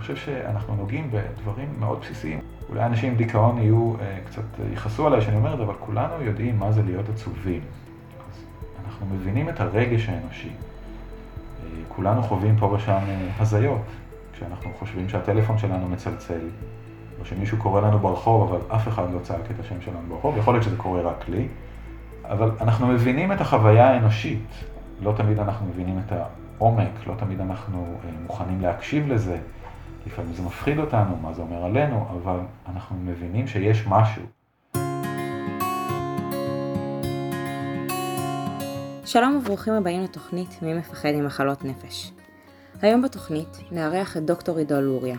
חושב שאנחנו נוגעים בדברים מאוד בסיסיים. אולי אנשים עם דיכאון יהיו, קצת יכעסו עליי שאני אומר את זה, אבל כולנו יודעים מה זה להיות עצובים. אז אנחנו מבינים את הרגש האנושי. כולנו חווים פה ושם הזיות, כשאנחנו חושבים שהטלפון שלנו מצלצל, או שמישהו קורא לנו ברחוב, אבל אף אחד לא צעק את השם שלנו ברחוב, יכול להיות שזה קורה רק לי, אבל אנחנו מבינים את החוויה האנושית. לא תמיד אנחנו מבינים את העומק, לא תמיד אנחנו אה, מוכנים להקשיב לזה. לפעמים זה מפחיד אותנו, מה זה אומר עלינו, אבל אנחנו מבינים שיש משהו. שלום וברוכים הבאים לתוכנית מי מפחד ממחלות נפש. היום בתוכנית נארח את דוקטור עידו לוריה,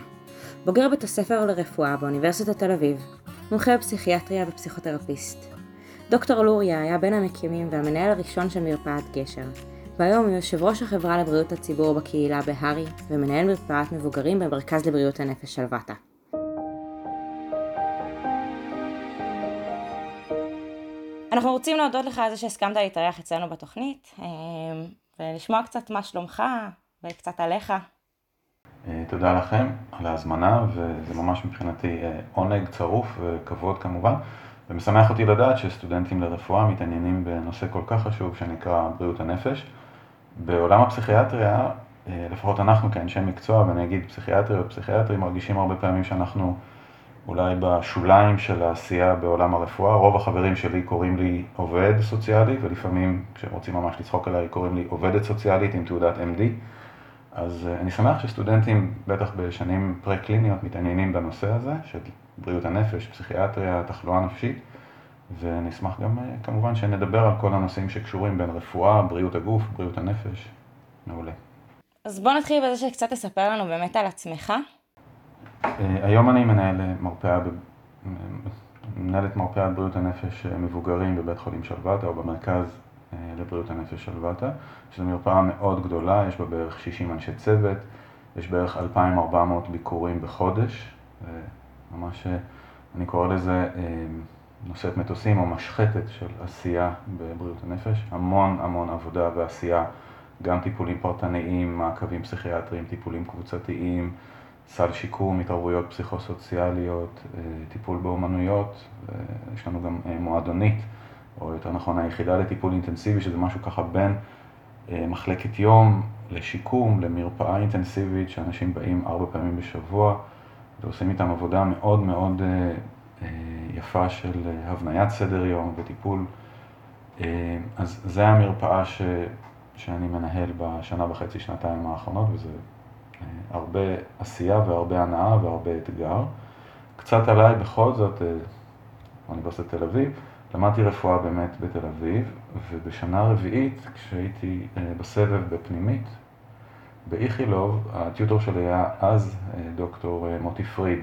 בוגר בית הספר לרפואה באוניברסיטת תל אביב, מומחה בפסיכיאטריה ופסיכותרפיסט. דוקטור לוריה היה בין המקימים והמנהל הראשון של מרפאת גשר, והיום הוא יושב ראש החברה לבריאות הציבור בקהילה בהר"י, ומנהל מרפאת מבוגרים במרכז לבריאות הנפש שלוותה. אנחנו רוצים להודות לך על זה שהסכמת להתארח אצלנו בתוכנית, אה, ולשמוע קצת מה שלומך וקצת עליך. אה, תודה לכם על ההזמנה, וזה ממש מבחינתי אה, עונג צרוף וכבוד כמובן, ומשמח אותי לדעת שסטודנטים לרפואה מתעניינים בנושא כל כך חשוב שנקרא בריאות הנפש. בעולם הפסיכיאטריה, לפחות אנחנו כאנשי מקצוע, ואני אגיד פסיכיאטרי או פסיכיאטרי, מרגישים הרבה פעמים שאנחנו אולי בשוליים של העשייה בעולם הרפואה. רוב החברים שלי קוראים לי עובד סוציאלי, ולפעמים כשהם רוצים ממש לצחוק עליי קוראים לי עובדת סוציאלית עם תעודת MD. אז אה, אני שמח שסטודנטים, בטח בשנים פרה-קליניות, מתעניינים בנושא הזה של בריאות הנפש, פסיכיאטריה, תחלואה נפשית, ואני אשמח גם אה, כמובן שנדבר על כל הנושאים שקשורים בין רפואה, בריאות הגוף, בריאות הנפש. מעולה. אז בוא נתחיל בזה שקצת תספר לנו באמת על עצמך. אה, היום אני מנהל מרפאה, מנהלת מרפאת בריאות הנפש אה, מבוגרים בבית חולים שלוותה או במרכז אה, לבריאות הנפש שלוותה, שזו מרפאה מאוד גדולה, יש בה בערך 60 אנשי צוות, יש בערך 2,400 ביקורים בחודש, ממש, אני קורא לזה נושאת מטוסים או משחטת של עשייה בבריאות הנפש, המון המון עבודה ועשייה, גם טיפולים פרטניים, מעקבים פסיכיאטריים, טיפולים קבוצתיים, סל שיקום, התערבויות פסיכוסוציאליות, אה, טיפול באומנויות, יש לנו גם אה, מועדונית, או יותר נכון היחידה לטיפול אינטנסיבי, שזה משהו ככה בין אה, מחלקת יום לשיקום, למרפאה אינטנסיבית, שאנשים באים ארבע פעמים בשבוע, ועושים איתם עבודה מאוד מאוד יפה של הבניית סדר יום וטיפול. אז זה המרפאה ש, שאני מנהל בשנה וחצי, שנתיים האחרונות, וזה הרבה עשייה והרבה הנאה והרבה אתגר. קצת עליי בכל זאת, אה, אוניברסיטת תל אביב, למדתי רפואה באמת בתל אביב, ובשנה רביעית, כשהייתי אה, בסבב בפנימית, באיכילוב, הטיוטור שלי היה אז אה, דוקטור מוטי פריד,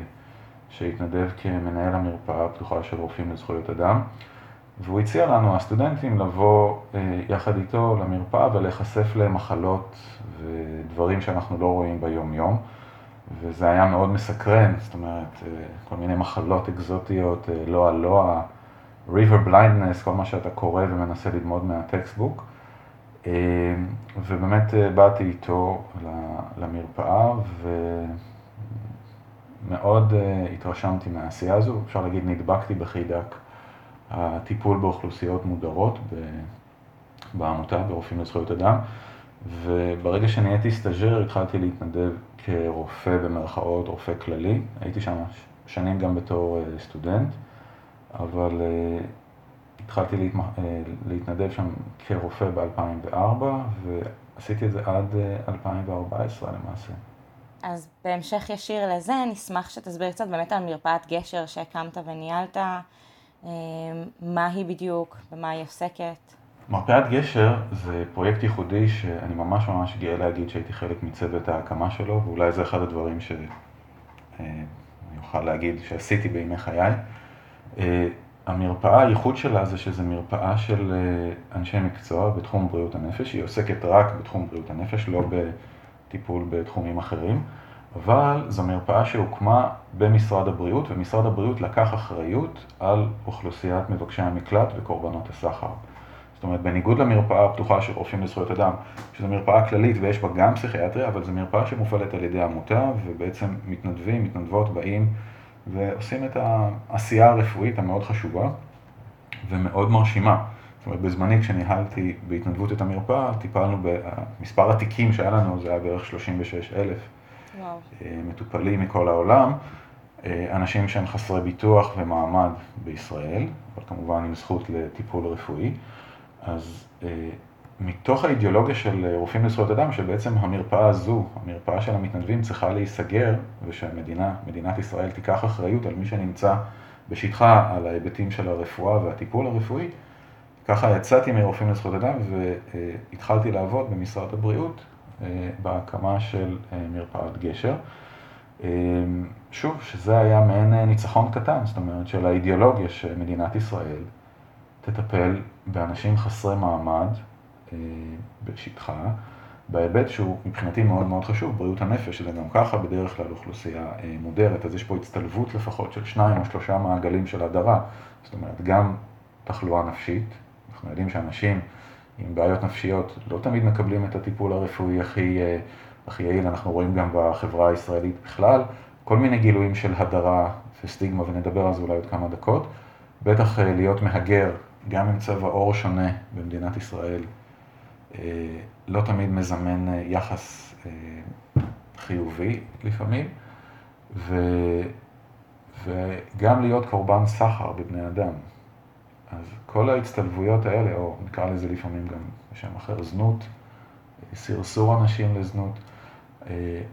שהתנדב כמנהל המרפאה הפתוחה של רופאים לזכויות אדם. והוא הציע לנו, הסטודנטים, לבוא אה, יחד איתו למרפאה ולהיחשף למחלות ודברים שאנחנו לא רואים ביום-יום. וזה היה מאוד מסקרן, זאת אומרת, אה, כל מיני מחלות אקזוטיות, אה, loa loa, river blindness, כל מה שאתה קורא ומנסה ללמוד מה textbook. ובאמת באתי איתו למרפאה ומאוד התרשמתי מהעשייה הזו, אפשר להגיד נדבקתי בחיידק. הטיפול באוכלוסיות מודרות בעמותה, ברופאים לזכויות אדם, וברגע שנהייתי סטאג'ר התחלתי להתנדב כרופא במרכאות, רופא כללי, הייתי שם שנים גם בתור אה, סטודנט, אבל אה, התחלתי. אה, להתנדב שם כרופא ב-2004, ועשיתי את זה עד 2014 למעשה. אז בהמשך ישיר לזה, נשמח שתסביר קצת באמת על מרפאת גשר שהקמת וניהלת. אמ, מה היא בדיוק, במה היא עוסקת. מרפאת גשר זה פרויקט ייחודי שאני ממש ממש גאה להגיד שהייתי חלק מצוות ההקמה שלו, ואולי זה אחד הדברים שאני אה, אוכל להגיד שעשיתי בימי חיי. אה, המרפאה, הייחוד שלה זה שזו מרפאה של אה, אנשי מקצוע בתחום בריאות הנפש, היא עוסקת רק בתחום בריאות הנפש, לא בטיפול בתחומים אחרים. אבל זו מרפאה שהוקמה במשרד הבריאות, ומשרד הבריאות לקח אחריות על אוכלוסיית מבקשי המקלט וקורבנות הסחר. זאת אומרת, בניגוד למרפאה הפתוחה של רופאים לזכויות אדם, שזו מרפאה כללית ויש בה גם פסיכיאטריה, אבל זו מרפאה שמופעלת על ידי עמותה, ובעצם מתנדבים, מתנדבות, באים ועושים את העשייה הרפואית המאוד חשובה ומאוד מרשימה. זאת אומרת, בזמני כשניהלתי בהתנדבות את המרפאה, טיפלנו במספר התיקים שהיה לנו, זה היה בערך 36 אלף מטופלים מכל העולם. אה, אנשים שהם חסרי ביטוח ומעמד בישראל, אבל כמובן עם זכות לטיפול רפואי. אז אה, מתוך האידיאולוגיה של רופאים לזכויות אדם, שבעצם המרפאה הזו, המרפאה של המתנדבים, צריכה להיסגר, ושהמדינה, מדינת ישראל, תיקח אחריות על מי שנמצא בשטחה, על ההיבטים של הרפואה והטיפול הרפואי. ככה יצאתי מרופאים לזכויות אדם והתחלתי לעבוד במשרד הבריאות אה, בהקמה של מרפאת גשר. שוב, שזה היה מעין ניצחון קטן, זאת אומרת, של האידיאולוגיה שמדינת ישראל תטפל באנשים חסרי מעמד אה, בשטחה, בהיבט שהוא מבחינתי מאוד מאוד חשוב, בריאות הנפש, שזה גם ככה בדרך כלל אוכלוסייה אה, מודרת, אז יש פה הצטלבות לפחות של שניים או שלושה מעגלים של הדרה, זאת אומרת, גם תחלואה נפשית, אנחנו יודעים שאנשים עם בעיות נפשיות לא תמיד מקבלים את הטיפול הרפואי הכי, אה, הכי יעיל, אנחנו רואים גם בחברה הישראלית בכלל, כל מיני גילויים של הדרה וסטיגמה, ונדבר על זה אולי עוד כמה דקות. בטח להיות מהגר, גם עם צבע עור שונה במדינת ישראל, לא תמיד מזמן יחס חיובי לפעמים, ו... וגם להיות קורבן סחר בבני אדם. אז כל ההצטלבויות האלה, או נקרא לזה לפעמים גם בשם אחר, זנות, סרסור אנשים לזנות,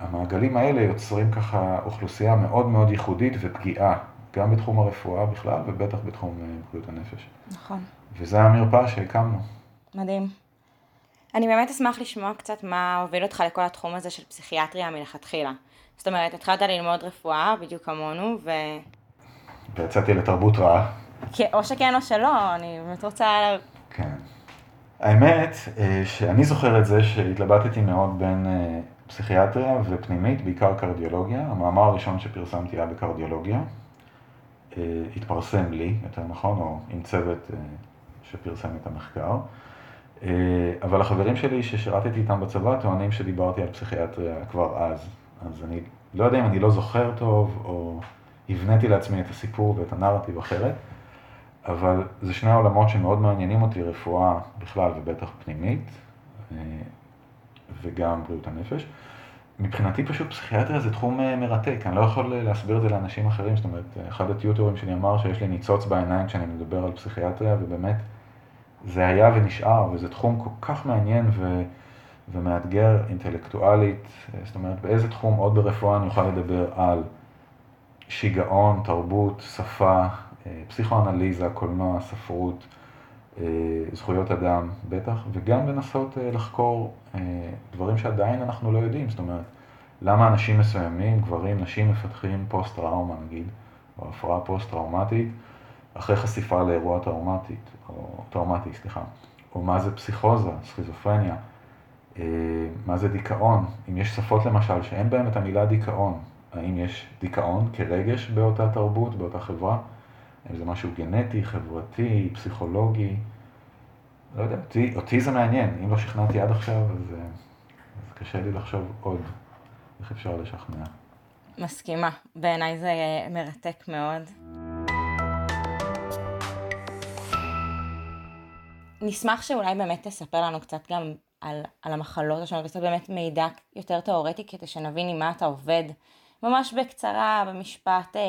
המעגלים האלה יוצרים ככה אוכלוסייה מאוד מאוד ייחודית ופגיעה, גם בתחום הרפואה בכלל ובטח בתחום בריאות הנפש. נכון. וזה המרפאה שהקמנו. מדהים. אני באמת אשמח לשמוע קצת מה הוביל אותך לכל התחום הזה של פסיכיאטריה מלכתחילה. זאת אומרת, התחלת ללמוד רפואה בדיוק כמונו, ו... ויצאתי לתרבות רעה. או שכן או שלא, אני באמת רוצה... כן. האמת, אה, שאני זוכר את זה שהתלבטתי מאוד בין אה, פסיכיאטריה ופנימית, בעיקר קרדיולוגיה. המאמר הראשון שפרסמתי היה בקרדיולוגיה. אה, התפרסם לי, יותר נכון, או עם צוות שפרסם את המחקר. אבל החברים שלי ששירתתי איתם בצבא טוענים שדיברתי על פסיכיאטריה כבר אז. אז אני לא יודע אם אני לא זוכר טוב, או הבניתי לעצמי את הסיפור ואת הנרטיב אחרת. אבל זה שני העולמות שמאוד מעניינים אותי, רפואה בכלל ובטח פנימית, אה, וגם בריאות הנפש. מבחינתי פשוט פסיכיאטריה זה תחום אה, מרתק, אני לא יכול להסביר את זה לאנשים אחרים, זאת אומרת, אחד הטיוטורים שלי אמר שיש לי ניצוץ בעיניים כשאני מדבר על פסיכיאטריה, ובאמת זה היה ונשאר, וזה תחום כל כך מעניין ו... ומאתגר אינטלקטואלית, אה, זאת אומרת, באיזה תחום עוד ברפואה אני אוכל לדבר על שיגעון, תרבות, שפה, פסיכואנליזה, קולנוע, ספרות, אה, זכויות אדם, בטח, וגם לנסות אה, לחקור אה, דברים שעדיין אנחנו לא יודעים, זאת אומרת, למה אנשים מסוימים, גברים, נשים, מפתחים פוסט-טראומה נגיד, או הפרעה פוסט-טראומטית, אחרי חשיפה לאירוע טראומטית, או טראומטי, סליחה, או מה זה פסיכוזה, סכיזופרניה, מה זה דיכאון, אם יש שפות למשל שאין בהן את המילה דיכאון, האם יש דיכאון כרגש באותה תרבות, באותה חברה? אם זה משהו גנטי, חברתי, פסיכולוגי, לא יודע, אותי, אותי זה מעניין, אם לא שכנעתי עד עכשיו, אז, אה, אז קשה לי לחשוב עוד איך אפשר לשכנע. מסכימה, בעיניי זה מרתק מאוד. נשמח שאולי באמת תספר לנו קצת גם על, על המחלות השונות, וקצת באמת מידע יותר תיאורטי, כדי שנבין עם מה אתה עובד. ממש בקצרה, במשפט, אה,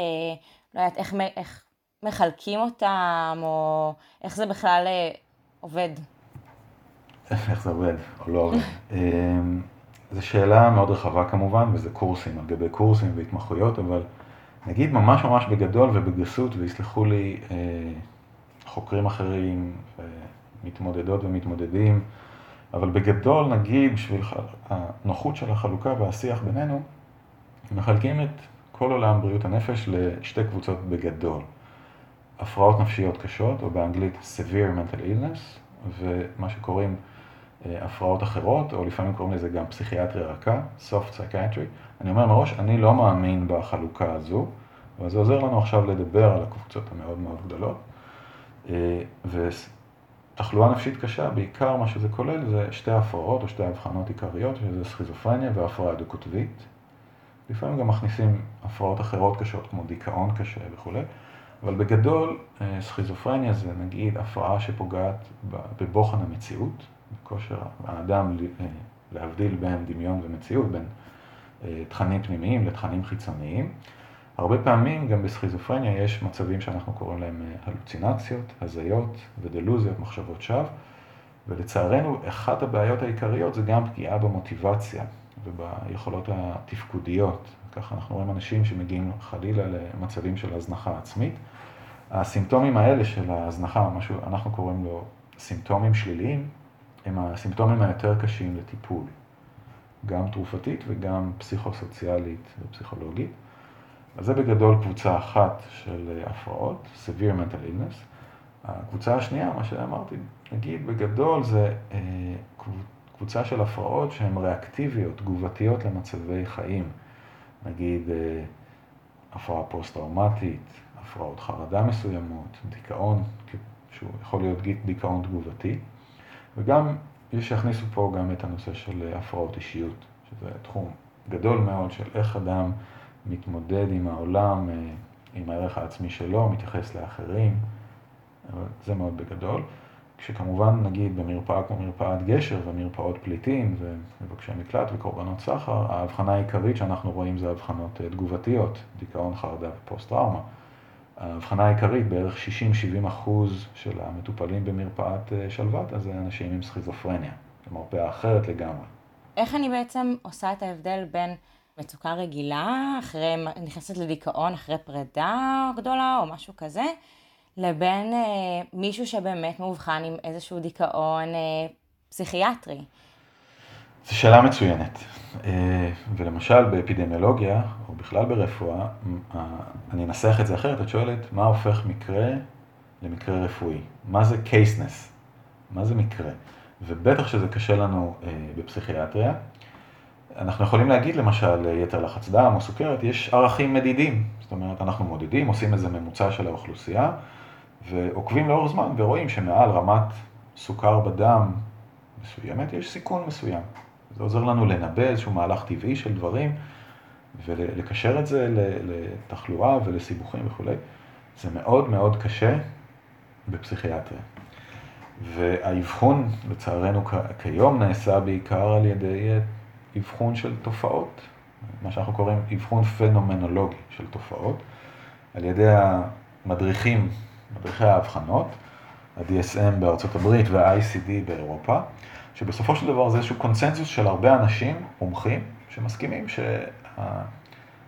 לא יודעת, איך, איך מחלקים אותם, או איך זה בכלל אה, עובד? איך זה עובד, או לא עובד. אמ, זו שאלה מאוד רחבה כמובן, וזה קורסים על גבי קורסים והתמחויות, אבל נגיד ממש ממש בגדול ובגסות, ויסלחו לי אה, חוקרים אחרים, מתמודדות ומתמודדים, אבל בגדול נגיד בשביל הנוחות של החלוקה והשיח בינינו, מחלקים את כל עולם בריאות הנפש לשתי קבוצות בגדול. הפרעות נפשיות קשות, או באנגלית severe mental illness, ומה שקוראים אה, הפרעות אחרות, או לפעמים קוראים לזה גם פסיכיאטריה רכה, soft psychiatry. אני אומר מראש, אני לא מאמין בחלוקה הזו, אבל זה עוזר לנו עכשיו לדבר על הקבוצות המאוד מאוד גדולות. אה, תחלואה נפשית קשה, בעיקר מה שזה כולל זה שתי הפרעות או שתי הבחנות עיקריות, שזה סכיזופרניה והפרעה דו-קוטבית. לפעמים גם מכניסים הפרעות אחרות קשות, כמו דיכאון קשה וכולי, אבל בגדול אה, סכיזופרניה זה נגיד הפרעה שפוגעת בבוחן המציאות, בכושר האדם אה, להבדיל בין דמיון ומציאות, בין אה, תכנים פנימיים לתכנים חיצוניים. הרבה פעמים גם בסכיזופרניה יש מצבים שאנחנו קוראים להם הלוצינציות, הזיות ודלוזיות, מחשבות שווא, ולצערנו אחת הבעיות העיקריות זה גם פגיעה במוטיבציה וביכולות התפקודיות. ככה אנחנו רואים אנשים שמגיעים חלילה למצבים של הזנחה עצמית. הסימפטומים האלה של ההזנחה, מה שאנחנו קוראים לו סימפטומים שליליים, הם הסימפטומים היותר קשים לטיפול, גם תרופתית וגם פסיכוסוציאלית ופסיכולוגית. אז זה בגדול קבוצה אחת של הפרעות, severe mental illness. הקבוצה השנייה, מה שאמרתי, נגיד בגדול זה אה, קבוצה של הפרעות שהן ריאקטיביות, תגובתיות למצבי חיים. נגיד אה, הפרעה פוסט-טראומטית, הפרעות חרדה מסוימות, דיכאון, שהוא יכול להיות דיכאון תגובתי, וגם יש שיכניסו פה גם את הנושא של הפרעות אישיות, שזה תחום גדול מאוד של איך אדם מתמודד עם העולם, אה, עם הערך העצמי שלו, מתייחס לאחרים, זה מאוד בגדול. כשכמובן, נגיד, במרפאה כמו מרפאת גשר ומרפאות פליטים ומבקשי מקלט וקורבנות סחר, ההבחנה העיקרית שאנחנו רואים זה הבחנות אה, תגובתיות, דיכאון, חרדה ופוסט-טראומה. ההבחנה העיקרית, בערך 60-70 אחוז של המטופלים במרפאת אה, שלוותה זה אנשים עם סכיזופרניה, זו מרפאה אחרת לגמרי. איך אני בעצם עושה את ההבדל בין מצוקה רגילה, אחרי, נכנסת לדיכאון אחרי פרידה גדולה או משהו כזה, לבין אה, מישהו שבאמת מאובחן עם איזשהו דיכאון אה, פסיכיאטרי? זו שאלה מצוינת. אה, ולמשל באפידמיולוגיה, או בכלל ברפואה, אה, אני אנסח את זה אחרת, את שואלת, מה הופך מקרה למקרה רפואי? מה זה קייסנס? מה זה מקרה? ובטח שזה קשה לנו אה, בפסיכיאטריה. אנחנו יכולים להגיד למשל יתר לחץ דם או סוכרת, יש ערכים מדידים. זאת אומרת, אנחנו מודדים, עושים איזה ממוצע של האוכלוסייה, ועוקבים לאורך זמן ורואים שמעל רמת סוכר בדם מסוימת יש סיכון מסוים. זה עוזר לנו לנבא איזשהו מהלך טבעי של דברים ולקשר את זה לתחלואה ולסיבוכים וכולי. זה מאוד מאוד קשה בפסיכיאטריה. והאבחון, לצערנו כיום, נעשה בעיקר על ידי אבחון של תופעות, מה שאנחנו קוראים אבחון פנומנולוגי של תופעות, על ידי המדריכים מדריכי האבחנות, ה-DSM בארצות הברית וה-ICD באירופה, שבסופו של דבר זה איזשהו קונצנזוס של הרבה אנשים, מומחים, שמסכימים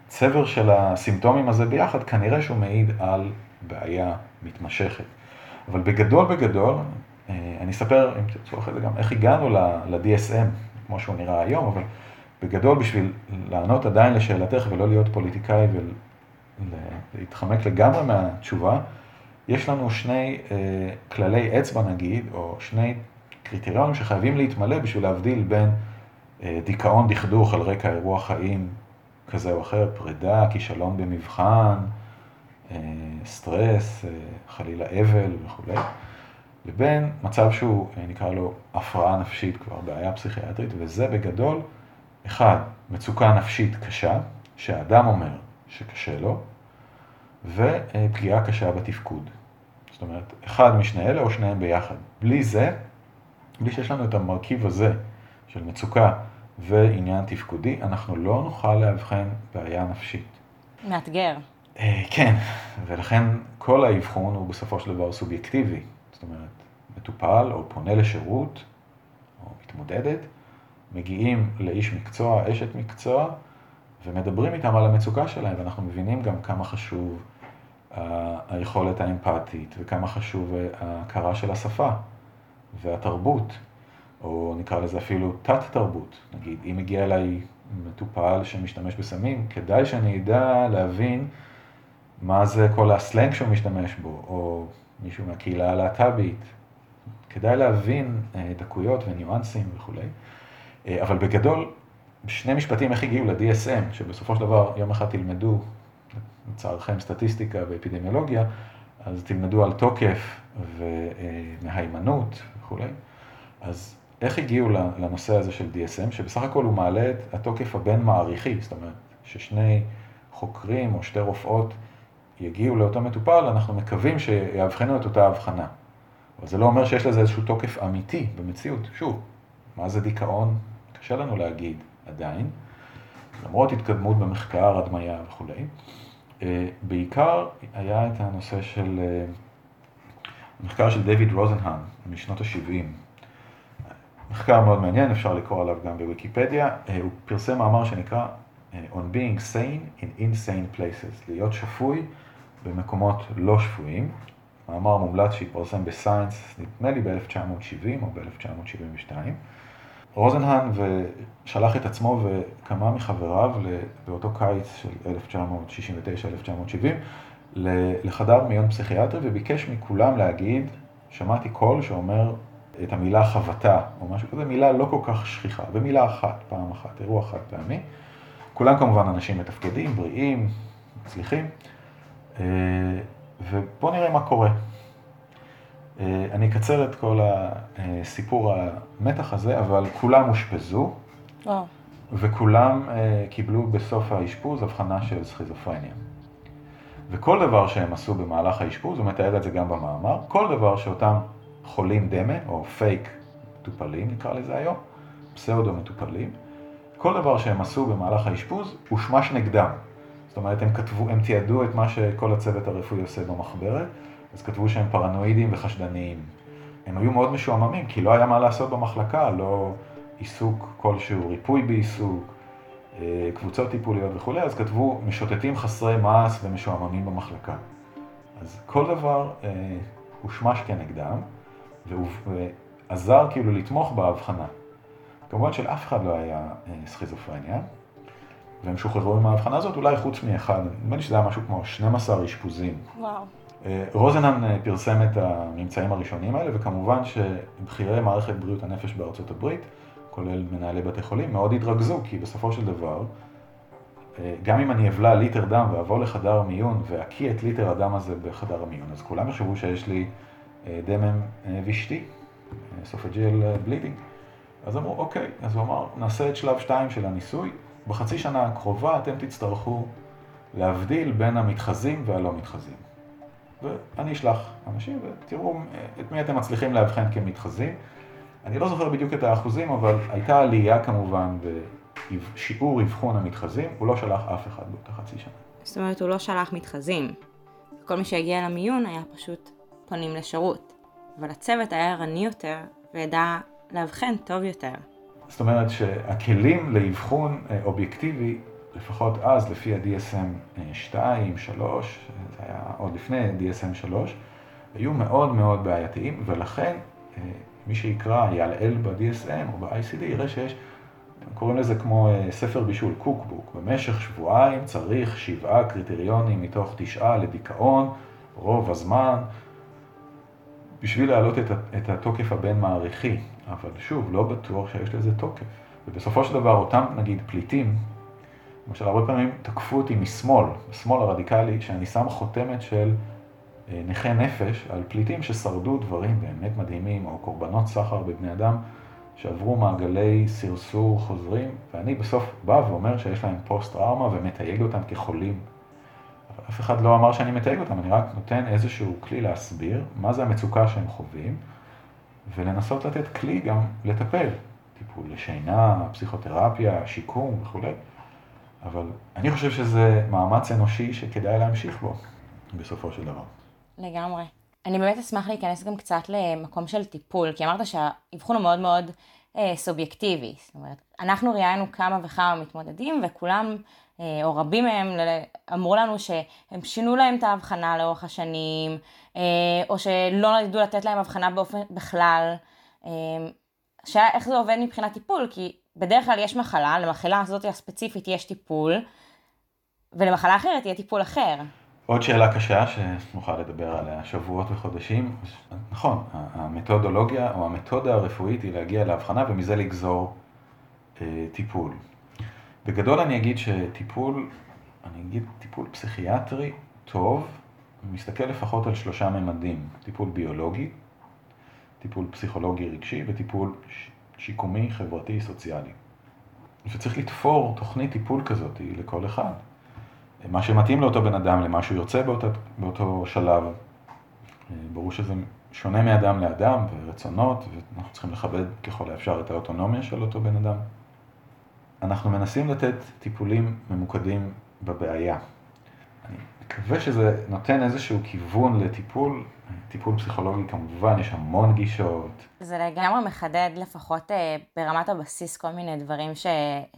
שהצבר של הסימפטומים הזה ביחד, כנראה שהוא מעיד על בעיה מתמשכת. אבל בגדול בגדול, אה, אני אספר, אם תרצו אחרי זה גם, איך הגענו ל-DSM, כמו שהוא נראה היום, אבל בגדול בשביל לענות עדיין לשאלתך ולא להיות פוליטיקאי ולהתחמק לגמרי מהתשובה, יש לנו שני אה, כללי אצבע נגיד, או שני קריטריונים שחייבים להתמלא בשביל להבדיל בין אה, דיכאון דכדוך על רקע אירוע חיים כזה או אחר, פרידה, כישלון במבחן, אה, סטרס, אה, חלילה אבל וכולי, לבין מצב שהוא, אה, נקרא לו, הפרעה נפשית, כבר בעיה פסיכיאטרית, וזה בגדול, אחד, מצוקה נפשית קשה, שהאדם אומר שקשה לו, ופגיעה קשה בתפקוד. זאת אומרת, אחד משני אלה או שניהם ביחד. בלי זה, בלי שיש לנו את המרכיב הזה של מצוקה ועניין תפקודי, אנחנו לא נוכל לאבחן בעיה נפשית. מאתגר. אה, כן, ולכן כל האבחון הוא בסופו של דבר סובייקטיבי. זאת אומרת, מטופל או פונה לשירות, או מתמודדת, מגיעים לאיש מקצוע, אשת מקצוע, ומדברים איתם על המצוקה שלהם, ואנחנו מבינים גם כמה חשוב היכולת האמפתית, וכמה חשוב ההכרה של השפה והתרבות, או נקרא לזה אפילו תת-תרבות. נגיד, אם מגיע אליי מטופל שמשתמש בסמים, כדאי שאני אדע להבין מה זה כל הסלנג שהוא משתמש בו, או מישהו מהקהילה הלהט"בית. כדאי להבין אה, דקויות וניואנסים וכולי. אה, אבל בגדול, שני משפטים איך הגיעו ל-DSM, שבסופו של דבר יום אחד תלמדו לצערכם סטטיסטיקה ואפידמיולוגיה, אז תלמדו על תוקף ומהימנות וכולי. אז איך הגיעו לנושא הזה של DSM, שבסך הכל הוא מעלה את התוקף הבין מעריכי, זאת אומרת, ששני חוקרים או שתי רופאות יגיעו לאותו מטופל, אנחנו מקווים שיאבחנו את אותה הבחנה. אבל זה לא אומר שיש לזה איזשהו תוקף אמיתי במציאות. שוב, מה זה דיכאון? קשה לנו להגיד עדיין, למרות התקדמות במחקר, הדמיה וכולי. אה, בעיקר היה את הנושא של, אה, מחקר של דיוויד רוזנהאם משנות ה-70. מחקר מאוד מעניין, אפשר לקרוא עליו גם בוויקיפדיה. אה, הוא פרסם מאמר שנקרא On being sane in insane places, להיות שפוי במקומות לא שפויים. מאמר מומלץ שהתפרסם בסיינס, נדמה לי ב-1970 או ב-1972. רוזנהן ושלח את עצמו וכמה מחבריו באותו קיץ של 1969-1970 לחדר מיון פסיכיאטרי וביקש מכולם להגיד, שמעתי קול שאומר את המילה חבטה או משהו כזה, מילה לא כל כך שכיחה, ומילה אחת, פעם אחת, אירוע חד פעמי. כולם כמובן אנשים מתפקדים, בריאים, מצליחים, אה, ובואו נראה מה קורה. אה, אני אקצר את כל הסיפור המתח הזה, אבל כולם אושפזו, וכולם אה, קיבלו בסוף האשפוז הבחנה של סכיזופרניה. וכל דבר שהם עשו במהלך האשפוז, הוא מתאר את זה גם במאמר, כל דבר שאותם חולים דמה, או פייק מטופלים נקרא לזה היום, פסאודו מטופלים, כל דבר שהם עשו במהלך האשפוז הושמש נגדם. זאת אומרת, הם כתבו, הם תיעדו את מה שכל הצוות הרפואי עושה במחברת, אז כתבו שהם פרנואידים וחשדניים. הם היו מאוד משועממים, כי לא היה מה לעשות במחלקה, לא עיסוק כלשהו, ריפוי בעיסוק, אה, קבוצות טיפוליות וכולי, אז כתבו משוטטים חסרי מעש ומשועממים במחלקה. אז כל דבר אה, הושמש כנגדם, ועזר כאילו לתמוך בהבחנה. כמובן שלאף אחד לא היה אה, סכיזופרניה, והם שוחררו עם ההבחנה הזאת, אולי חוץ מאחד, נדמה לי שזה היה משהו כמו 12 אשפוזים. וואו. אה, רוזנן אה, פרסם את הממצאים הראשונים האלה, וכמובן שבכירי מערכת בריאות הנפש בארצות הברית, כולל מנהלי בתי חולים, מאוד התרכזו, כי בסופו של דבר, אה, גם אם אני אבלע ליטר דם ואבוא לחדר מיון ואקיא את ליטר הדם הזה בחדר המיון, אז כולם יחשבו שיש לי דמם ושטי, esophageal bleeding. אז אמרו, אוקיי, אז הוא אמר, נעשה את שלב 2 של הניסוי, בחצי שנה הקרובה אתם תצטרכו להבדיל בין המתחזים והלא מתחזים. ואני אשלח אנשים ותראו את מי אתם מצליחים לאבחן כמתחזים. אני לא זוכר בדיוק את האחוזים, אבל הייתה עלייה כמובן בשיעור אבחון המתחזים, הוא לא שלח אף אחד באותה חצי שנה. זאת אומרת, הוא לא שלח מתחזים. כל מי שהגיע למיון היה פשוט פונים לשירות. אבל הצוות היה ערני יותר וידע לאבחן טוב יותר. זאת אומרת שהכלים לאבחון אה, אובייקטיבי לפחות אז, לפי ה-DSM 2, 3, זה היה עוד לפני DSM 3, היו מאוד מאוד בעייתיים, ולכן אה, מי שיקרא, יעלעל ב-DSM או ב-ICD, יראה שיש, קוראים לזה כמו אה, ספר בישול, קוקבוק. במשך שבועיים צריך שבעה קריטריונים מתוך תשעה לדיכאון, רוב הזמן, בשביל להעלות את התוקף הבין-מעריכי. אבל שוב, לא בטוח שיש לזה תוקף. ובסופו של דבר, אותם, נגיד, פליטים, למשל, הרבה פעמים תקפו אותי משמאל, בשמאל הרדיקלי, שאני שם חותמת של אה, נכי נפש על פליטים ששרדו דברים באמת מדהימים, או קורבנות סחר בבני אדם, שעברו מעגלי סרסור חוזרים, ואני בסוף בא ואומר שיש להם פוסט-טראומה ומתייג אותם כחולים. אבל אף אחד לא אמר שאני מתייג אותם, אני רק נותן איזשהו כלי להסביר מה זה המצוקה שהם חווים, ולנסות לתת כלי גם לטפל, טיפול לשינה, פסיכותרפיה, שיקום וכולי. אבל אני חושב שזה מאמץ אנושי שכדאי להמשיך בו, בסופו של דבר. לגמרי. אני באמת אשמח להיכנס גם קצת למקום של טיפול, כי אמרת שהאבחון הוא מאוד מאוד אה, סובייקטיבי. זאת אומרת, אנחנו ראיינו כמה וכמה מתמודדים, וכולם, אה, או רבים מהם, אמרו לנו שהם שינו להם את ההבחנה לאורך השנים, אה, או שלא ידעו לתת להם הבחנה באופן בכלל. אה, השאלה איך זה עובד מבחינת טיפול, כי בדרך כלל יש מחלה, למחלה הזאת הספציפית יש טיפול, ולמחלה אחרת יהיה טיפול אחר. עוד שאלה קשה שנוכל לדבר עליה שבועות וחודשים. נכון, המתודולוגיה או המתודה הרפואית היא להגיע להבחנה ומזה לגזור אה, טיפול. בגדול אני אגיד שטיפול, אני אגיד טיפול פסיכיאטרי טוב, מסתכל לפחות על שלושה ממדים, טיפול ביולוגי, טיפול פסיכולוגי רגשי וטיפול שיקומי, חברתי, סוציאלי. וצריך לתפור תוכנית טיפול כזאת לכל אחד. מה שמתאים לאותו בן אדם, למה שהוא יוצא באותו, באותו שלב. ברור שזה שונה מאדם לאדם ורצונות, ואנחנו צריכים לכבד ככל האפשר את האוטונומיה של אותו בן אדם. אנחנו מנסים לתת טיפולים ממוקדים בבעיה. אני מקווה שזה נותן איזשהו כיוון לטיפול. טיפול פסיכולוגי כמובן, יש המון גישות. זה לגמרי מחדד לפחות אה, ברמת הבסיס כל מיני דברים ש...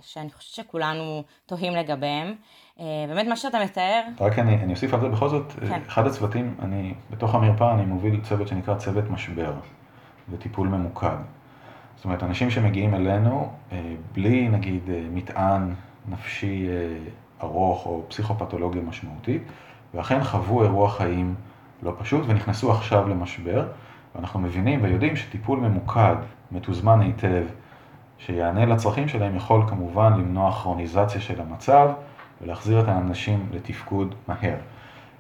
שאני חושבת שכולנו תוהים לגביהם. אה, באמת מה שאתה מתאר... רק אני, אני אוסיף על זה בכל זאת, אה, כן. אחד הצוותים, אני, בתוך המרפאה אני מוביל צוות שנקרא צוות משבר, וטיפול ממוקד. זאת אומרת, אנשים שמגיעים אלינו בלי נגיד מטען נפשי ארוך או פסיכופתולוגיה משמעותית, ואכן חוו אירוע חיים לא פשוט, ונכנסו עכשיו למשבר, ואנחנו מבינים ויודעים שטיפול ממוקד, מתוזמן היטב, שיענה לצרכים שלהם, יכול כמובן למנוע כרוניזציה של המצב ולהחזיר את האנשים לתפקוד מהר.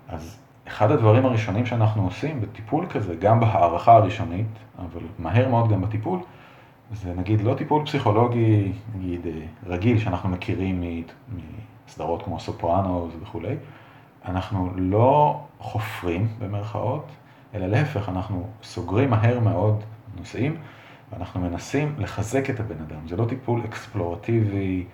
אז אחד הדברים הראשונים שאנחנו עושים בטיפול כזה, גם בהערכה הראשונית, אבל מהר מאוד גם בטיפול, זה נגיד לא טיפול פסיכולוגי, נגיד רגיל, שאנחנו מכירים מסדרות כמו סופרנוס וכולי, אנחנו לא חופרים במרכאות, אלא להפך, אנחנו סוגרים מהר מאוד נושאים, ואנחנו מנסים לחזק את הבן אדם. זה לא טיפול אקספלורטיבי,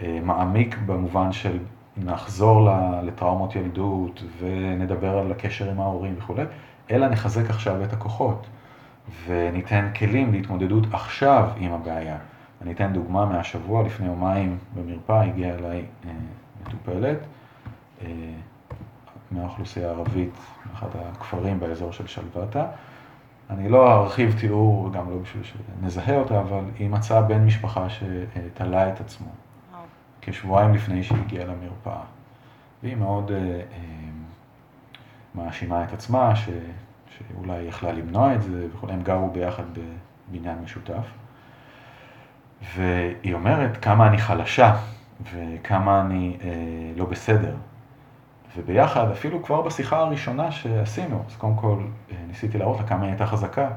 אה, מעמיק במובן של נחזור לטראומות ילדות ונדבר על הקשר עם ההורים וכולי, אלא נחזק עכשיו את הכוחות וניתן כלים להתמודדות עכשיו עם הבעיה. אני אתן דוגמה מהשבוע, לפני יומיים במרפאה הגיעה אליי אה, מטופלת. אה, מהאוכלוסייה הערבית, מאחד הכפרים באזור של שלוותה. אני לא ארחיב תיאור, גם לא בשביל שנזהה אותה, אבל היא מצאה בן משפחה שתלה את עצמו. כשבועיים לפני שהיא הגיעה למרפאה. והיא מאוד אה, אה, מאשימה את עצמה, ש, שאולי היא יכלה למנוע את זה וכולי, הם גרו ביחד בבניין משותף. והיא אומרת כמה אני חלשה וכמה אני אה, לא בסדר. וביחד, אפילו כבר בשיחה הראשונה שעשינו, אז קודם כל אה, ניסיתי להראות לה כמה היא הייתה חזקה.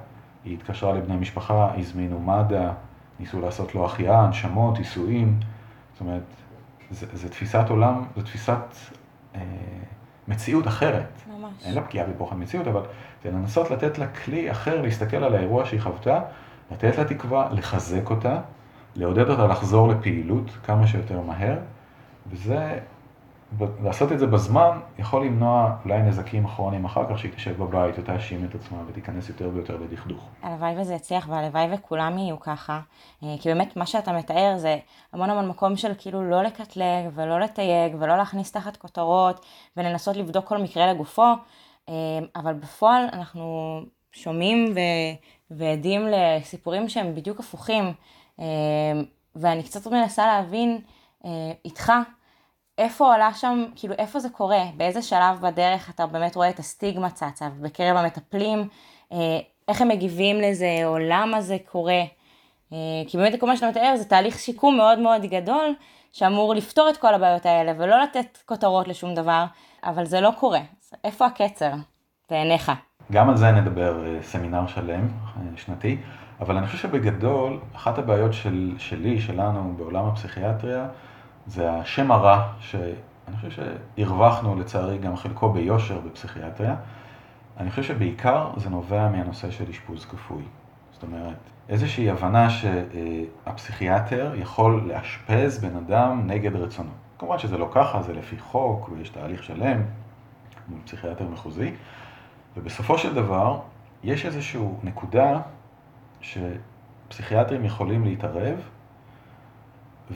היא התקשרה לבני משפחה, הזמינו מד"א, ניסו לעשות לו החייאה, הנשמות, עיסויים. זאת אומרת, זו תפיסת עולם, זו תפיסת אה, מציאות אחרת. ממש. אין לה פגיעה בבוחן מציאות, אבל זה לנסות לתת לה כלי אחר להסתכל על האירוע שהיא חוותה, לתת לה תקווה, לחזק אותה, לעודד אותה לחזור לפעילות כמה שיותר מהר, וזה לעשות את זה בזמן יכול למנוע אולי נזקים כרוניים אחר כך, שהיא תשב בבית ותאשים את עצמה ותיכנס יותר ויותר לדכדוך. הלוואי וזה יצליח והלוואי וכולם יהיו ככה, אה, כי באמת מה שאתה מתאר זה המון המון מקום של כאילו לא לקטלג ולא לתייג ולא להכניס תחת כותרות ולנסות לבדוק כל מקרה לגופו, אה, אבל בפועל אנחנו שומעים ו- ועדים לסיפורים שהם בדיוק הפוכים, ואני קצת מנסה להבין איתך, איפה עולה שם, כאילו איפה זה קורה, באיזה שלב בדרך אתה באמת רואה את הסטיגמה צצה, בקרב המטפלים, אה, איך הם מגיבים לזה, או למה זה קורה. אה, כי באמת כל מה שאתה מתאר זה תהליך שיקום מאוד מאוד גדול, שאמור לפתור את כל הבעיות האלה, ולא לתת כותרות לשום דבר, אבל זה לא קורה. איפה הקצר בעיניך? גם על זה נדבר אה, סמינר שלם, שנתי, אבל אני חושב שבגדול, אחת הבעיות של, שלי, שלנו, בעולם הפסיכיאטריה, זה השם הרע, שאני חושב שהרווחנו לצערי גם חלקו ביושר בפסיכיאטריה. אני חושב שבעיקר זה נובע מהנושא של אשפוז כפוי. זאת אומרת, איזושהי הבנה שהפסיכיאטר יכול לאשפז בן אדם נגד רצונו. כמובן שזה לא ככה, זה לפי חוק ויש תהליך שלם מול פסיכיאטר מחוזי, ובסופו של דבר יש איזושהי נקודה שפסיכיאטרים יכולים להתערב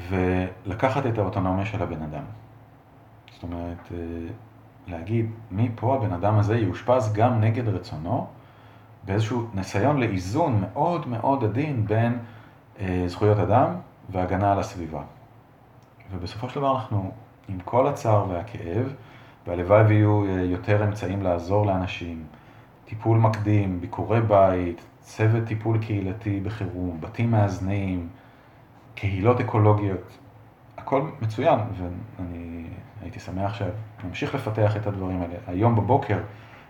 ולקחת את האוטונומיה של הבן אדם. זאת אומרת, אה, להגיד, מפה הבן אדם הזה יאושפז גם נגד רצונו, באיזשהו ניסיון לאיזון מאוד מאוד עדין בין אה, זכויות אדם והגנה על הסביבה. ובסופו של דבר אנחנו, עם כל הצער והכאב, והלוואי ויהיו אה, יותר אמצעים לעזור לאנשים, טיפול מקדים, ביקורי בית, צוות טיפול קהילתי בחירום, בתים מאזנים, קהילות אקולוגיות, הכל מצוין, ואני והייתי שמח שנמשיך לפתח את הדברים האלה. היום בבוקר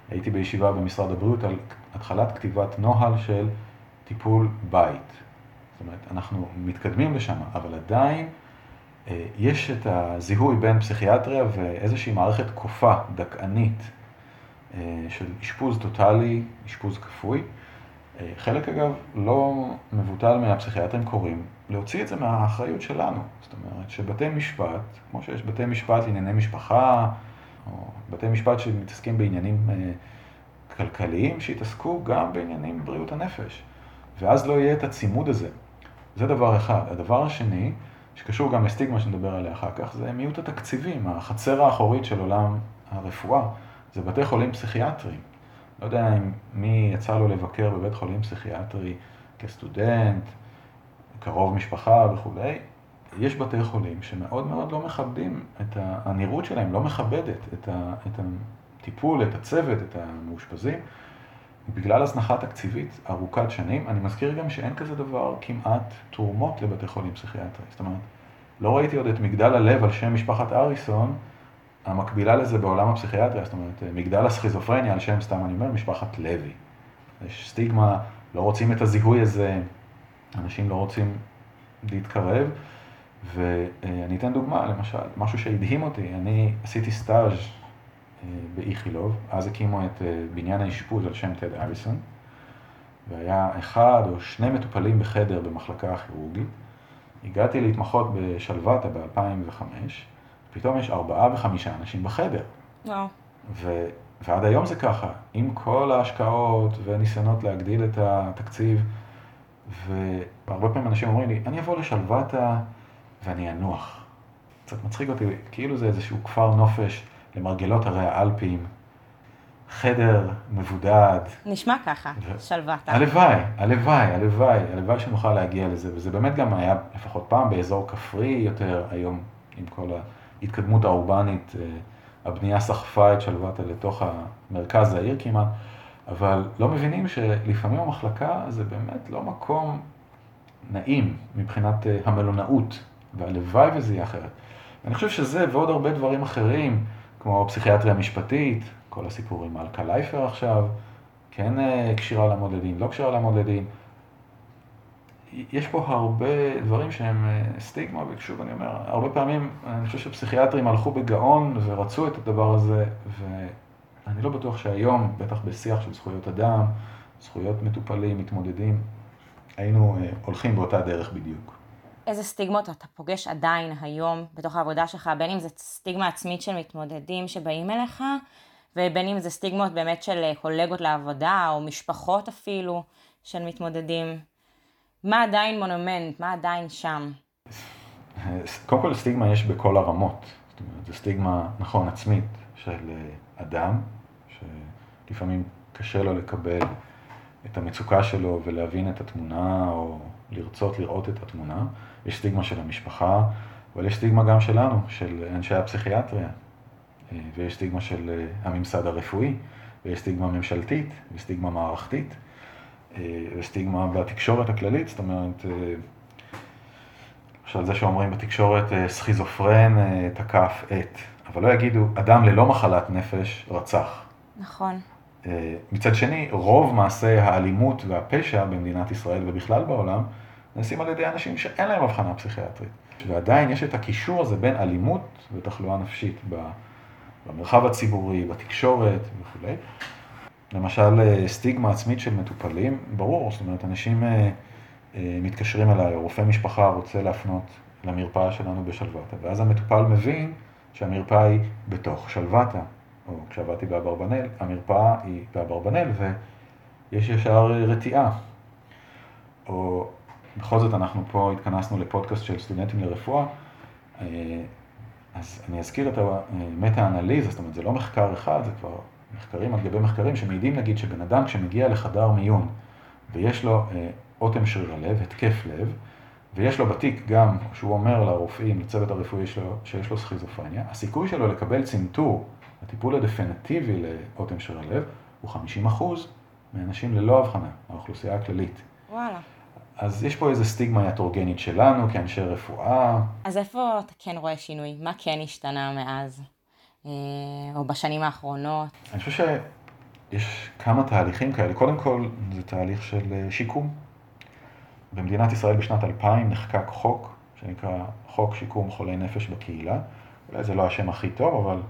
הייתי בישיבה במשרד הבריאות על התחלת כתיבת נוהל של טיפול בית. זאת אומרת, אנחנו מתקדמים לשם, אבל עדיין אה, יש את הזיהוי בין פסיכיאטריה ואיזושהי מערכת כופה, דכאנית, אה, של אשפוז טוטאלי, אשפוז כפוי. אה, חלק אגב לא מבוטל מהפסיכיאטרים קוראים, להוציא את זה מהאחריות שלנו. זאת אומרת שבתי משפט, כמו שיש בתי משפט לענייני משפחה, או בתי משפט שמתעסקים בעניינים כלכליים, שיתעסקו גם בעניינים בבריאות הנפש. ואז לא יהיה את הצימוד הזה. זה דבר אחד. הדבר השני, שקשור גם לסטיגמה שנדבר עליה אחר כך, זה מיעוט התקציבים, החצר האחורית של עולם הרפואה. זה בתי חולים פסיכיאטריים. לא יודע אם מי יצא לו לבקר בבית חולים פסיכיאטרי כסטודנט, קרוב משפחה וכולי. יש בתי חולים שמאוד מאוד לא מכבדים את הנראות שלהם, לא מכבדת את הטיפול, את הצוות, את המאושפזים. בגלל הזנחה תקציבית ארוכת שנים, אני מזכיר גם שאין כזה דבר כמעט תרומות לבתי חולים פסיכיאטריים. זאת אומרת, לא ראיתי עוד את מגדל הלב על שם משפחת אריסון, המקבילה לזה בעולם הפסיכיאטריה, זאת אומרת, מגדל הסכיזופרניה על שם, סתם אני אומר, משפחת לוי. יש סטיגמה, לא רוצים את הזיהוי הזה, אנשים לא רוצים להתקרב, ואני אתן דוגמה, למשל, משהו שהדהים אותי, אני עשיתי סטאז' באיכילוב, אז הקימו את אה, בניין האשפוז על שם טד אריסון, והיה אחד או שני מטופלים בחדר במחלקה הכירורגית. הגעתי להתמחות בשלוותה ב-2005, פתאום יש ארבעה וחמישה אנשים בחדר. וואו. ו... ועד היום זה ככה, עם כל ההשקעות וניסיונות להגדיל את התקציב, והרבה פעמים אנשים אומרים לי, אני אבוא לשלוותה ואני אנוח. קצת מצחיק אותי, כאילו זה איזשהו כפר נופש למרגלות הרי האלפים, חדר מבודד. נשמע ככה, ו... שלוותה. הלוואי, הלוואי, הלוואי, הלוואי שנוכל להגיע לזה, וזה באמת גם היה לפחות פעם באזור כפרי יותר, היום עם כל ההתקדמות האורבנית, אה, הבנייה סחפה את שלוותה לתוך המרכז העיר כמעט, אבל לא מבינים שלפעמים המחלקה זה באמת לא מקום נעים מבחינת אה, המלונאות, והלוואי וזה יהיה אחרת. אני חושב שזה ועוד הרבה דברים אחרים, כמו פסיכיאטריה משפטית, כל הסיפורים על קלייפר עכשיו, כן אה, כשירה לעמוד לדין, לא כשירה לעמוד לדין. יש פה הרבה דברים שהם אה, סטיגמה, ושוב אני אומר, הרבה פעמים אני חושב שפסיכיאטרים הלכו בגאון ורצו את הדבר הזה, ואני לא בטוח שהיום, בטח בשיח של זכויות אדם, זכויות מטופלים, מתמודדים, היינו אה, הולכים באותה דרך בדיוק. איזה סטיגמות אתה פוגש עדיין היום בתוך העבודה שלך, בין אם זה סטיגמה עצמית של מתמודדים שבאים אליך, ובין אם זה סטיגמות באמת של אה, קולגות לעבודה, או משפחות אפילו, של מתמודדים. מה עדיין מונומנט? מה עדיין שם? קודם כל סטיגמה יש בכל הרמות. זאת אומרת, זו סטיגמה, נכון, עצמית, של אה, אדם, שלפעמים קשה לו לקבל את המצוקה שלו ולהבין את התמונה, או לרצות לראות את התמונה. יש סטיגמה של המשפחה, אבל יש סטיגמה גם שלנו, של אנשי הפסיכיאטריה, אה, ויש סטיגמה של אה, הממסד הרפואי, ויש סטיגמה ממשלתית, וסטיגמה מערכתית, וסטיגמה בתקשורת הכללית, זאת אומרת, למשל זה שאומרים בתקשורת סכיזופרן תקף את, אבל לא יגידו אדם ללא מחלת נפש רצח. נכון. מצד שני, רוב מעשי האלימות והפשע במדינת ישראל ובכלל בעולם, נעשים על ידי אנשים שאין להם הבחנה פסיכיאטרית. ועדיין יש את הקישור הזה בין אלימות ותחלואה נפשית במרחב הציבורי, בתקשורת וכולי. למשל, אה, סטיגמה עצמית של מטופלים, ברור, זאת אומרת, אנשים אה, אה, מתקשרים אליי, רופא משפחה רוצה להפנות למרפאה שלנו בשלוותה, ואז המטופל מבין שהמרפאה היא בתוך שלוותה, או כשעבדתי באברבנל, המרפאה היא באברבנל ויש ישר רתיעה. או בכל זאת אנחנו פה התכנסנו לפודקאסט של סטודנטים לרפואה, אה, אז אני אזכיר את המטה-אנליזה, זאת אומרת זה לא מחקר אחד, זה כבר מחקרים על גבי מחקרים שמעידים נגיד שבן אדם כשמגיע לחדר מיון ויש לו אה, אוטם שריר הלב, התקף לב, ויש לו בתיק גם, שהוא אומר לרופאים, לצוות הרפואי שלו, שיש לו סכיזופרניה, הסיכוי שלו לקבל צנתור, הטיפול הדפנטיבי לאוטם שריר הלב, הוא 50 אחוז מאנשים ללא הבחנה, האוכלוסייה הכללית. וואלה. אז יש פה איזו סטיגמה יטרוגנית שלנו כאנשי רפואה. אז איפה אתה כן רואה שינוי? מה כן השתנה מאז? אה, או בשנים האחרונות? אני חושב שיש כמה תהליכים כאלה. קודם כל, זה תהליך של אה, שיקום. במדינת ישראל בשנת 2000 נחקק חוק שנקרא חוק שיקום חולי נפש בקהילה. אולי זה לא השם הכי טוב, אבל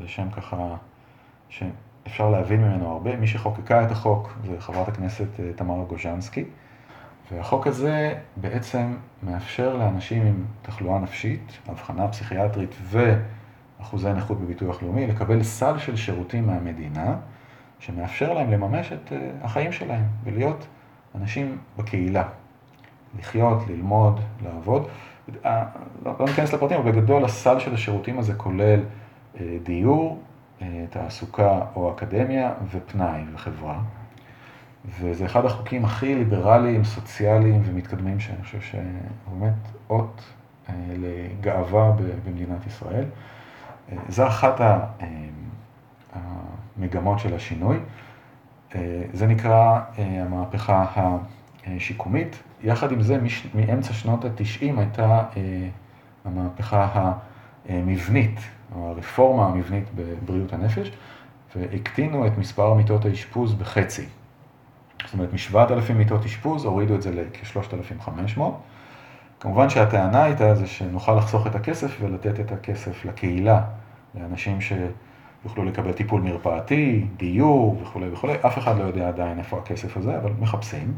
זה שם ככה שאפשר להבין ממנו הרבה. מי שחוקקה את החוק זה חברת הכנסת אה, תמרה גוז'נסקי. והחוק הזה בעצם מאפשר לאנשים עם תחלואה נפשית, אבחנה פסיכיאטרית ואחוזי נכות בביטוח לאומי, לקבל סל של שירותים מהמדינה, שמאפשר להם לממש את אה, החיים שלהם ולהיות אנשים בקהילה. לחיות, ללמוד, לעבוד. אה, לא, לא ניכנס לפרטים, אבל בגדול הסל של השירותים הזה כולל אה, דיור, תעסוקה או אקדמיה ופנאי וחברה. וזה אחד החוקים הכי ליברליים, סוציאליים ומתקדמים, שאני חושב שהוא באמת אות לגאווה במדינת ישראל. אה, זו אחת אה, המגמות של השינוי. זה נקרא המהפכה השיקומית. יחד עם זה, מאמצע שנות התשעים הייתה המהפכה המבנית, או הרפורמה המבנית בבריאות הנפש, והקטינו את מספר מיטות האשפוז בחצי. זאת אומרת, מ-7,000 מיטות אשפוז הורידו את זה לכ-3,500. כמובן שהטענה הייתה זה שנוכל לחסוך את הכסף ולתת את הכסף לקהילה, לאנשים שיוכלו לקבל טיפול מרפאתי, דיור וכולי וכולי. אף אחד לא יודע עדיין איפה הכסף הזה, אבל מחפשים.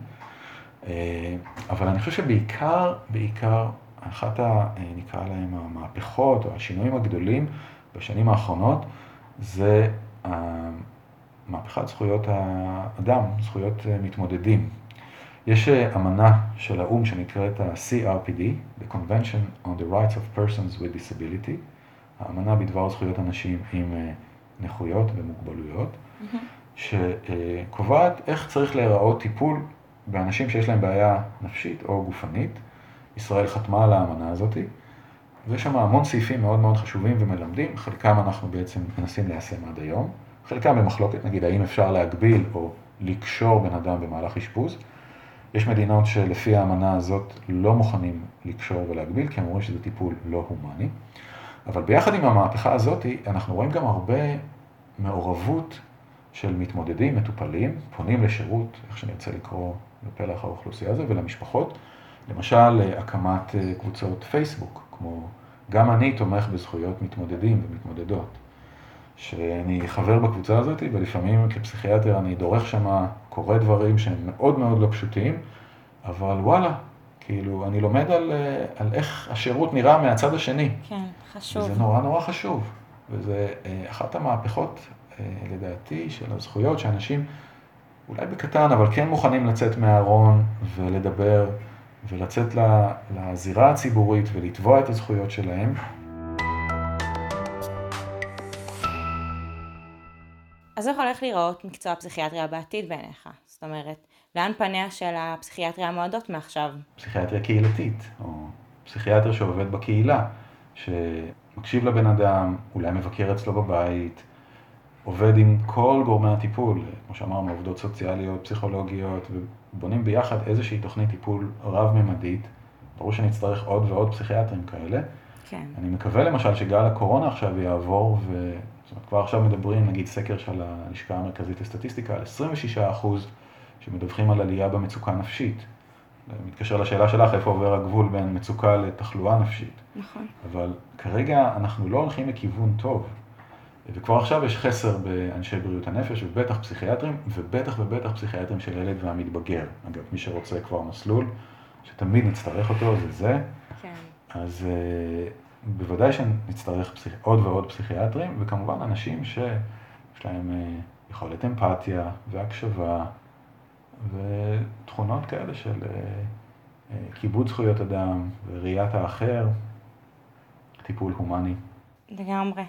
אה, אבל אני חושב שבעיקר, בעיקר, אחת ה... נקרא להם המהפכות או השינויים הגדולים בשנים האחרונות, זה מהפכת זכויות האדם, זכויות אה, מתמודדים. יש אה, אמנה של האו"ם שנקראת ה-CRPD, the Convention on the Rights of Persons with Disability, האמנה בדבר זכויות אנשים עם אה, נכויות ומוגבלויות, mm-hmm. שקובעת איך צריך להיראות טיפול באנשים שיש להם בעיה נפשית או גופנית. ישראל חתמה על האמנה הזאת, ויש שם המון סעיפים מאוד מאוד חשובים ומלמדים, חלקם אנחנו בעצם מנסים ליישם עד היום. חלקם במחלוקת, נגיד האם אפשר להגביל או לקשור בן אדם במהלך אשפוז. יש מדינות שלפי האמנה הזאת לא מוכנים לקשור ולהגביל, כי הם אומרים שזה טיפול לא הומני. אבל ביחד עם המהפכה הזאת, אנחנו רואים גם הרבה מעורבות של מתמודדים, מטופלים, פונים לשירות, איך שנרצה לקרוא לפלח האוכלוסייה הזה, ולמשפחות. למשל, הקמת אה, קבוצות פייסבוק, כמו גם אני תומך בזכויות מתמודדים ומתמודדות. שאני חבר בקבוצה הזאת, ולפעמים כפסיכיאטר אני דורך שם, קורא דברים שהם מאוד מאוד לא פשוטים, אבל וואלה, כאילו, אני לומד על, אה, על איך השירות נראה מהצד השני. כן, חשוב. וזה נורא נורא חשוב. וזה אה, אחת המהפכות, אה, לדעתי, של הזכויות, שאנשים, אולי בקטן, אבל כן מוכנים לצאת מהארון ולדבר, ולצאת לזירה הציבורית ולתבוע את הזכויות שלהם. אז איך הולך להיראות מקצוע הפסיכיאטריה בעתיד בעיניך? זאת אומרת, לאן פניה של הפסיכיאטריה המועדות מעכשיו? פסיכיאטריה קהילתית, או פסיכיאטר שעובד בקהילה, שמקשיב לבן אדם, אולי מבקר אצלו בבית, עובד עם כל גורמי הטיפול, כמו שאמרנו, עובדות סוציאליות, פסיכולוגיות, ובונים ביחד איזושהי תוכנית טיפול רב-ממדית. ברור שנצטרך עוד ועוד פסיכיאטרים כאלה. כן. אני מקווה למשל שגל הקורונה עכשיו יעבור, ו... זאת אומרת, כבר עכשיו מדברים, נגיד סקר של הלשכה המרכזית לסטטיסטיקה, על 26 אחוז שמדווחים על עלייה במצוקה נפשית. מתקשר לשאלה שלך, איפה עובר הגבול בין מצוקה לתחלואה נפשית. נכון. אבל כרגע אנחנו לא הולכים לכיוון טוב. וכבר עכשיו יש חסר באנשי בריאות הנפש, ובטח פסיכיאטרים, ובטח ובטח פסיכיאטרים של ילד והמתבגר. אגב, מי שרוצה כבר מסלול, שתמיד נצטרך אותו, זה זה. כן. אז אה, בוודאי שנצטרך פסיכ... עוד ועוד פסיכיאטרים, וכמובן אנשים שיש להם אה, יכולת אמפתיה והקשבה ותכונות כאלה של אה, אה, כיבוד זכויות אדם וראיית האחר, טיפול הומני. לגמרי.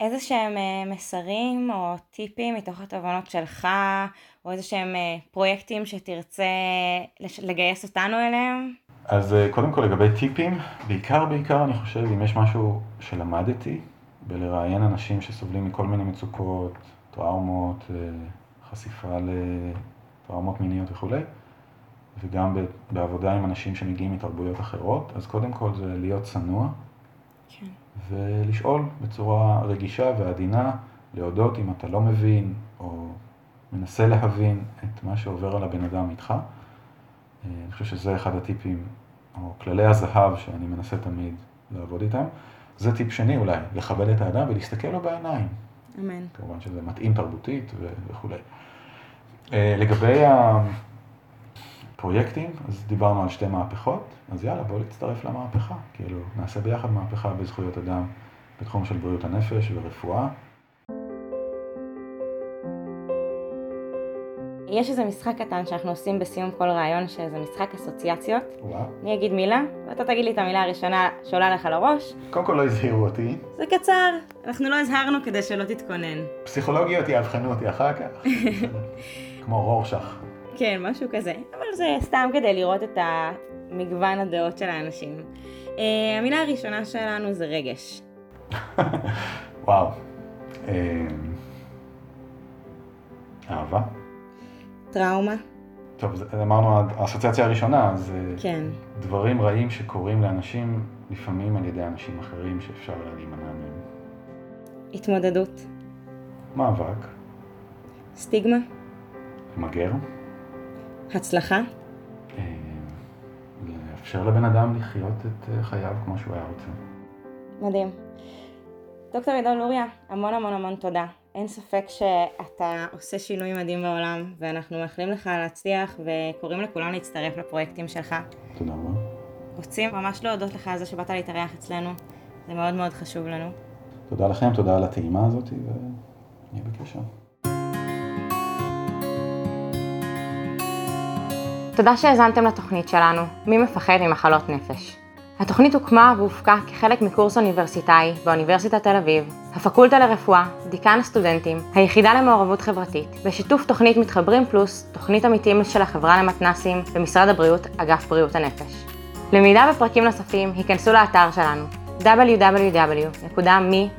איזה שהם מסרים או טיפים מתוך התובנות שלך, או איזה שהם פרויקטים שתרצה לגייס אותנו אליהם? אז אה, קודם כל לגבי טיפים, בעיקר בעיקר אני חושב אם יש משהו שלמדתי בלראיין אנשים שסובלים מכל מיני מצוקות, טראומות, אה, חשיפה לטראומות מיניות וכולי, וגם בעבודה עם אנשים שמגיעים מתרבויות אחרות, אז קודם כל זה להיות צנוע, כן. ולשאול בצורה רגישה ועדינה, להודות אם אתה לא מבין, או מנסה להבין את מה שעובר על הבן אדם איתך. אני חושב שזה אחד הטיפים, או כללי הזהב שאני מנסה תמיד לעבוד איתם. זה טיפ שני אולי, לכבד את האדם ולהסתכל לו בעיניים. אמן. כמובן שזה מתאים תרבותית וכולי. אה, לגבי הפרויקטים, אז דיברנו על שתי מהפכות, אז יאללה, בואו נצטרף למהפכה. כאילו, נעשה ביחד מהפכה בזכויות אדם בתחום של בריאות הנפש ורפואה. יש איזה משחק קטן שאנחנו עושים בסיום כל ראיון, שזה משחק אסוציאציות. וואו. אני אגיד מילה, ואתה תגיד לי את המילה הראשונה שעולה לך לראש. קודם כל לא הזהירו אותי. זה קצר, אנחנו לא הזהרנו כדי שלא תתכונן. פסיכולוגיות יאבחנו אותי אחר כך. כמו רורשך. כן, משהו כזה. אבל זה סתם כדי לראות את מגוון הדעות של האנשים. Uh, המילה הראשונה שלנו זה רגש. וואו. Uh, אהבה. טראומה. טוב, אמרנו, האסוציאציה הראשונה, זה כן. דברים רעים שקורים לאנשים, לפעמים על ידי אנשים אחרים שאפשר להימנע מהם. התמודדות. מאבק. סטיגמה. מגר. הצלחה. אה, לאפשר לבן אדם לחיות את אה, חייו כמו שהוא היה רוצה. מדהים. דוקטור עידו לוריה, המון המון המון תודה. אין ספק שאתה עושה שינוי מדהים בעולם, ואנחנו מאחלים לך להצליח וקוראים לכולם להצטרף לפרויקטים שלך. תודה רבה. רוצים ממש להודות לך על זה שבאת להתארח אצלנו, זה מאוד מאוד חשוב לנו. תודה לכם, תודה על הטעימה הזאת, ונהיה בקשר. תודה שהאזנתם לתוכנית שלנו, מי מפחד ממחלות נפש. התוכנית הוקמה והופקה כחלק מקורס אוניברסיטאי באוניברסיטת תל אביב, הפקולטה לרפואה, דיקן הסטודנטים, היחידה למעורבות חברתית, בשיתוף תוכנית מתחברים פלוס, תוכנית עמיתים של החברה למתנסים במשרד הבריאות, אגף בריאות הנפש. למידה בפרקים נוספים, היכנסו לאתר שלנו www.מי